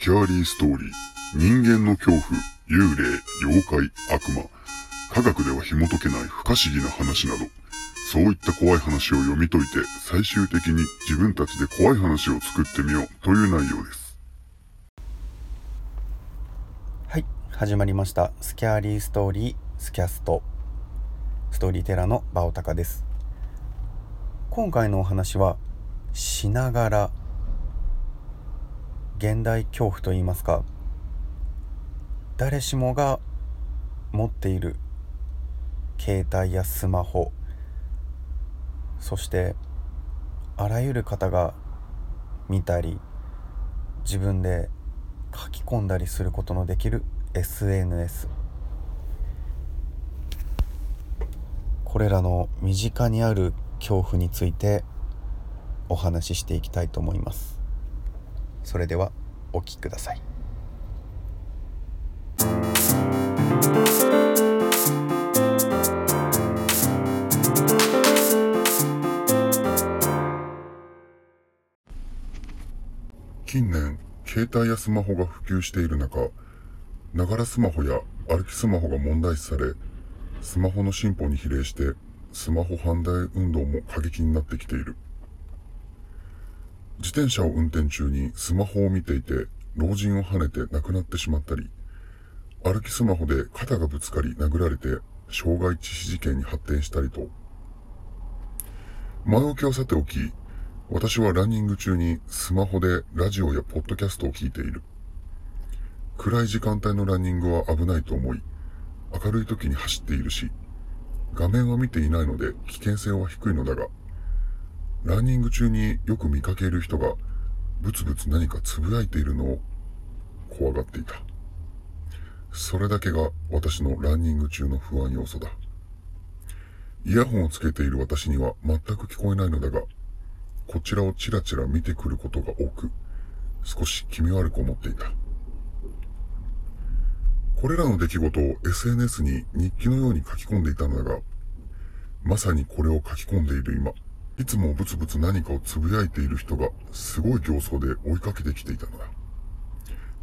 スキャーリーストーリー、人間の恐怖、幽霊、妖怪、悪魔、科学では紐解けない不可思議な話など、そういった怖い話を読み解いて、最終的に自分たちで怖い話を作ってみよう。という内容です。はい、始まりました。スキャーリーストーリー、スキャスト。ストーリーテラーのバオタカです。今回のお話は、しながら現代恐怖といいますか誰しもが持っている携帯やスマホそしてあらゆる方が見たり自分で書き込んだりすることのできる SNS これらの身近にある恐怖についてお話ししていきたいと思います。それではお聴きください。近年携帯やスマホが普及している中ながらスマホや歩きスマホが問題視されスマホの進歩に比例してスマホ反対運動も過激になってきている。自転車を運転中にスマホを見ていて老人を跳ねて亡くなってしまったり、歩きスマホで肩がぶつかり殴られて傷害致死事件に発展したりと、前置きはさておき、私はランニング中にスマホでラジオやポッドキャストを聞いている。暗い時間帯のランニングは危ないと思い、明るい時に走っているし、画面は見ていないので危険性は低いのだが、ランニング中によく見かける人がブツブツ何かつぶやいているのを怖がっていた。それだけが私のランニング中の不安要素だ。イヤホンをつけている私には全く聞こえないのだが、こちらをチラチラ見てくることが多く、少し気味悪く思っていた。これらの出来事を SNS に日記のように書き込んでいたのだが、まさにこれを書き込んでいる今、いつもブツブツ何かをつぶやいている人がすごい形相で追いかけてきていたのだ。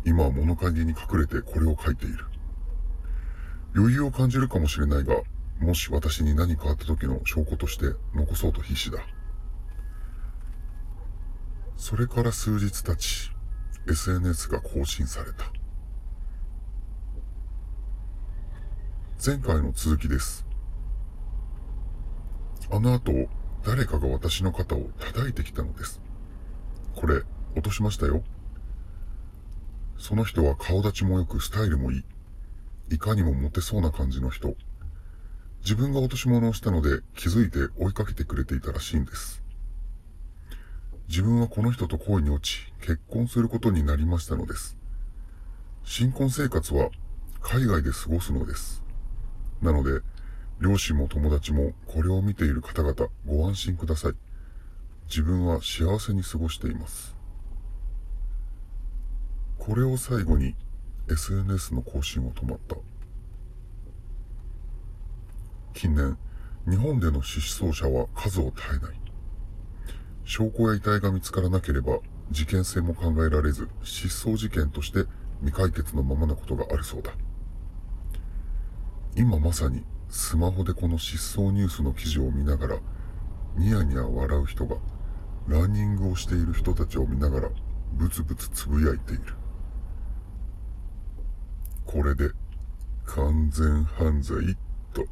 今は物陰に隠れてこれを書いている。余裕を感じるかもしれないが、もし私に何かあった時の証拠として残そうと必死だ。それから数日経ち、SNS が更新された。前回の続きです。あの後、誰かが私の肩を叩いてきたのです。これ、落としましたよ。その人は顔立ちも良くスタイルもいい。いかにもモテそうな感じの人。自分が落とし物をしたので気づいて追いかけてくれていたらしいんです。自分はこの人と恋に落ち、結婚することになりましたのです。新婚生活は海外で過ごすのです。なので、両親も友達もこれを見ている方々ご安心ください。自分は幸せに過ごしています。これを最後に SNS の更新は止まった。近年、日本での失踪者は数を絶えない。証拠や遺体が見つからなければ事件性も考えられず失踪事件として未解決のままなことがあるそうだ。今まさにスマホでこの失踪ニュースの記事を見ながら、ニヤニヤ笑う人が、ランニングをしている人たちを見ながら、ブツブツつぶやいている。これで、完全犯罪と。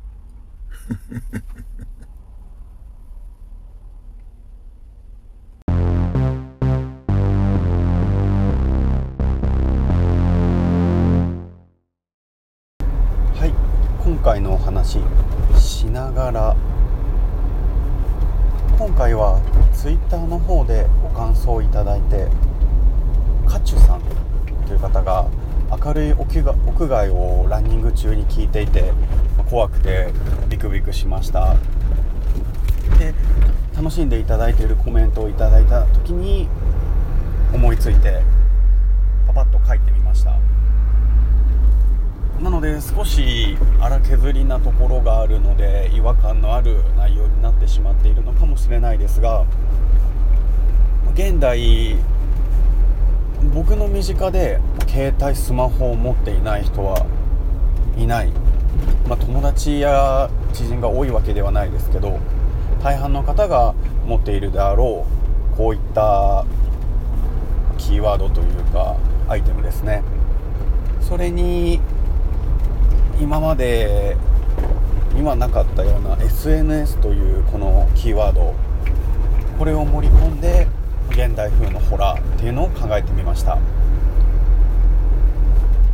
話しながら今回は Twitter の方でご感想をいただいてカチュさんという方が明るい屋外をランニング中に聞いていて怖くてビクビクしました。で楽しんでいただいているコメントをいただいた時に思いついてパパッと書いてみました。で少し荒削りなところがあるので違和感のある内容になってしまっているのかもしれないですが現代僕の身近で携帯スマホを持っていない人はいない、まあ、友達や知人が多いわけではないですけど大半の方が持っているであろうこういったキーワードというかアイテムですね。それに今まで今なかったような SNS というこのキーワードこれを盛り込んで現代風のホラーっていうのを考えてみました。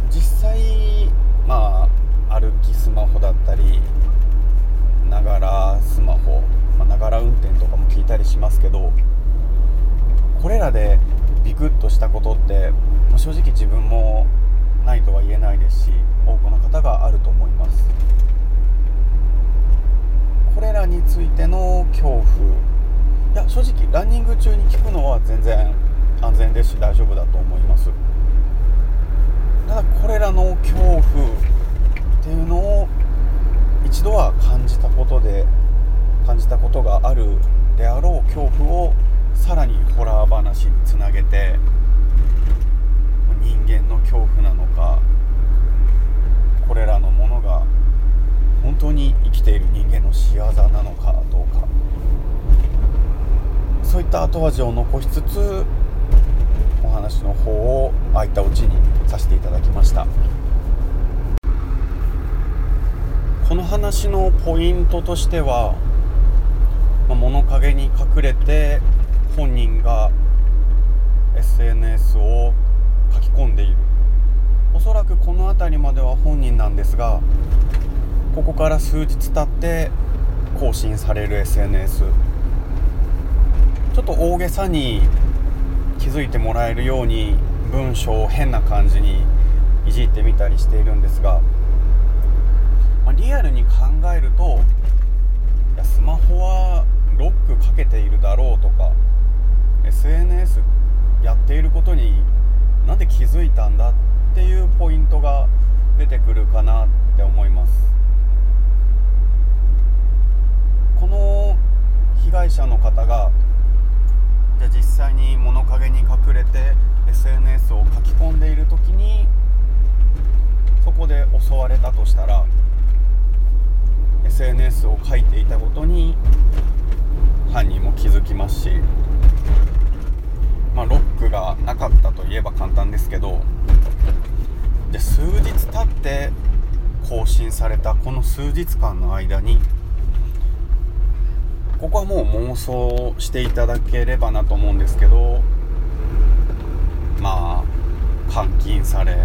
実際まあ歩きスマホだったりながらスマホながら運転とかも聞いたりしますけどこれらでビクッとしたことって正直自分もないとは言えないですし多くの方があると思います。これらについての恐怖。いや正直ランニング中に聞くのは全然安全ですし大丈夫だと思います。ただこれらの恐怖っていうのを一度は感じたことで感じたことがあるであろう恐怖をさらにホラー話につなげて人間の恐怖なのかこれらのものが本当に生きている人間の仕業なのかどうか。そういった後味を残しつつお話の方を空いたうちにさせていただきました。この話のポイントとしてはまあ物陰に隠れて本人が SNS を書き込んでいる。おそらくこの辺りまでは本人なんですがここから数日経って更新される SNS ちょっと大げさに気づいてもらえるように文章を変な感じにいじってみたりしているんですが、まあ、リアルに考えるといやスマホはロックかけているだろうとか SNS やっていることになんで気づいたんだっていうポイントが出てくるかなって思います。この被害者の方がじゃ実際に物陰に隠れて SNS を書き込んでいる時にそこで襲われたとしたら SNS を書いていたことに犯人も気づきますしまあ、ロックがなかったといえば簡単ですけどで数日経って更新されたこの数日間の間にここはもう妄想していただければなと思うんですけどまあ監禁され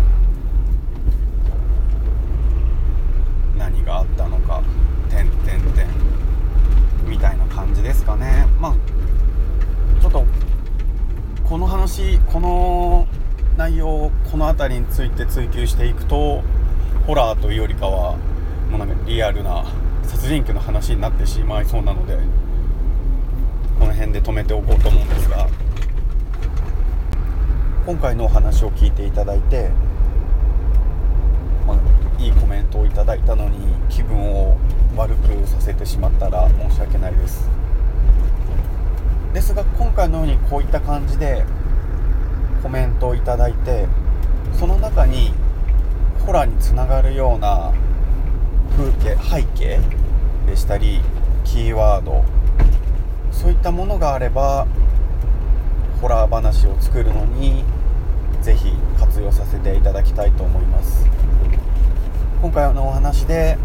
何があったのか「てんてんてん」みたいな感じですかね。まあちょっとこの話この内容この辺りについて追求していくとホラーというよりかはもうなんかリアルな殺人鬼の話になってしまいそうなのでで止めておこうと思うんですが今回のお話を聞いていただいて、まあ、いいコメントをいただいたのに気分を悪くさせてしまったら申し訳ないです。ですが今回のようにこういった感じでコメントをいただいてその中にホラーにつながるような風景背景でしたりキーワードそういったものがあればホラー話を作るのにぜひ活用させていただきたいと思います。今回のお話で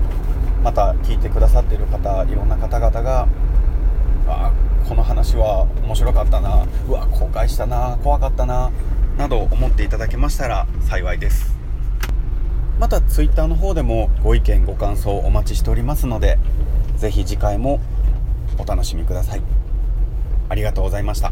また聞いてくださってる方いろんな方々があこの話は面白かったなうわ後悔したな怖かったななど思っていただけましたら幸いです。また Twitter の方でもご意見ご感想お待ちしておりますので是非次回もお楽しみください。ありがとうございました。